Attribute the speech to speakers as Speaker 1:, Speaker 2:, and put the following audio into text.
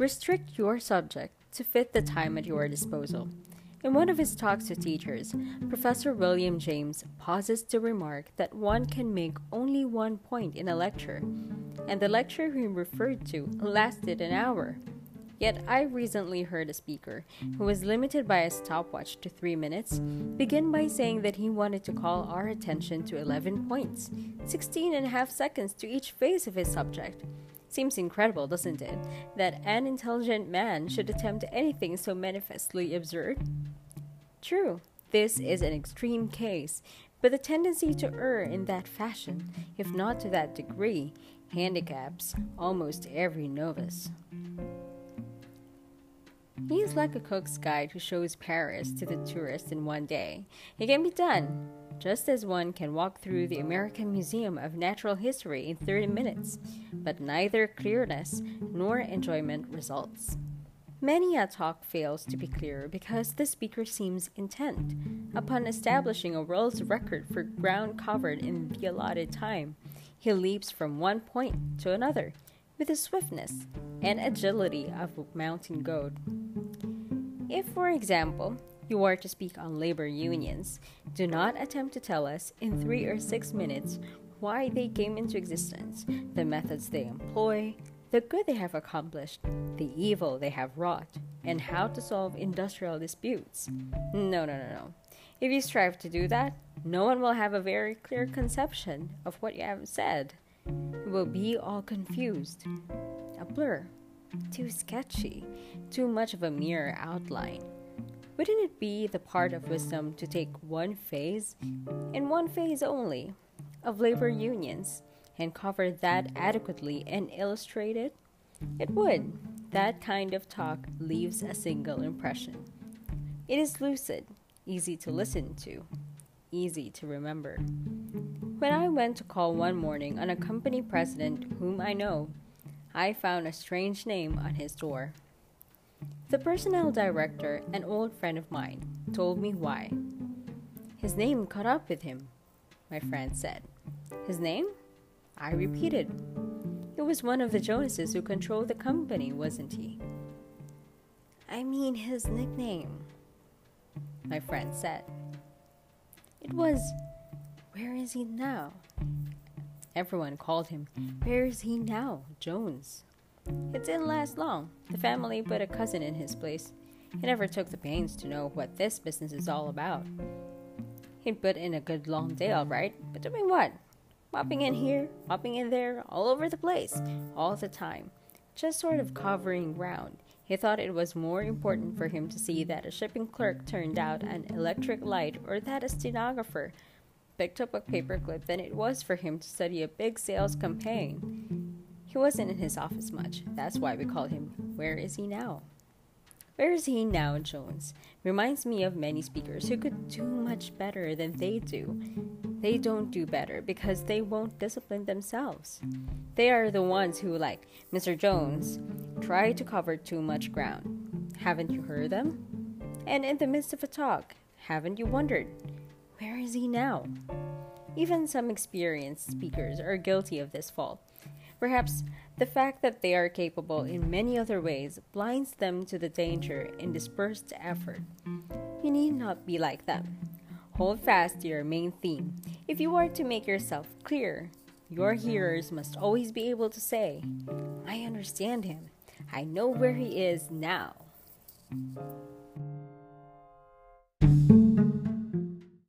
Speaker 1: Restrict your subject to fit the time at your disposal. In one of his talks to teachers, Professor William James pauses to remark that one can make only one point in a lecture, and the lecture he referred to lasted an hour. Yet I recently heard a speaker, who was limited by a stopwatch to three minutes, begin by saying that he wanted to call our attention to 11 points, 16 and a half seconds to each phase of his subject. Seems incredible, doesn't it, that an intelligent man should attempt anything so manifestly absurd? True, this is an extreme case, but the tendency to err in that fashion, if not to that degree, handicaps almost every novice. He is like a cook's guide who shows Paris to the tourist in one day. It can be done, just as one can walk through the American Museum of Natural History in 30 minutes, but neither clearness nor enjoyment results. Many a talk fails to be clear because the speaker seems intent upon establishing a world's record for ground covered in the allotted time. He leaps from one point to another with the swiftness and agility of a mountain goat. If, for example, you are to speak on labor unions, do not attempt to tell us in three or six minutes why they came into existence, the methods they employ, the good they have accomplished, the evil they have wrought, and how to solve industrial disputes. No, no, no, no. If you strive to do that, no one will have a very clear conception of what you have said. Will be all confused. A blur. Too sketchy. Too much of a mere outline. Wouldn't it be the part of wisdom to take one phase, and one phase only, of labor unions and cover that adequately and illustrate it? It would. That kind of talk leaves a single impression. It is lucid, easy to listen to, easy to remember. When I went to call one morning on a company president whom I know, I found a strange name on his door. The personnel director, an old friend of mine, told me why. His name caught up with him, my friend said. His name? I repeated. It was one of the Joneses who controlled the company, wasn't he? I mean his nickname, my friend said. It was, Where is he now? Everyone called him, Where is he now? Jones. It didn't last long. The family put a cousin in his place. He never took the pains to know what this business is all about. He'd put in a good long day, all right, but doing what? Mopping in here, mopping in there, all over the place, all the time. Just sort of covering ground. He thought it was more important for him to see that a shipping clerk turned out an electric light or that a stenographer picked up a paperclip than it was for him to study a big sales campaign. He wasn't in his office much. That's why we called him Where Is He Now? Where is he now, Jones? Reminds me of many speakers who could do much better than they do. They don't do better because they won't discipline themselves. They are the ones who, like Mr. Jones, try to cover too much ground. Haven't you heard them? And in the midst of a talk, haven't you wondered, where is he now? Even some experienced speakers are guilty of this fault. Perhaps the fact that they are capable in many other ways blinds them to the danger in dispersed effort. You need not be like them. Hold fast to your main theme. If you are to make yourself clear, your hearers must always be able to say, I understand him. I know where he is now.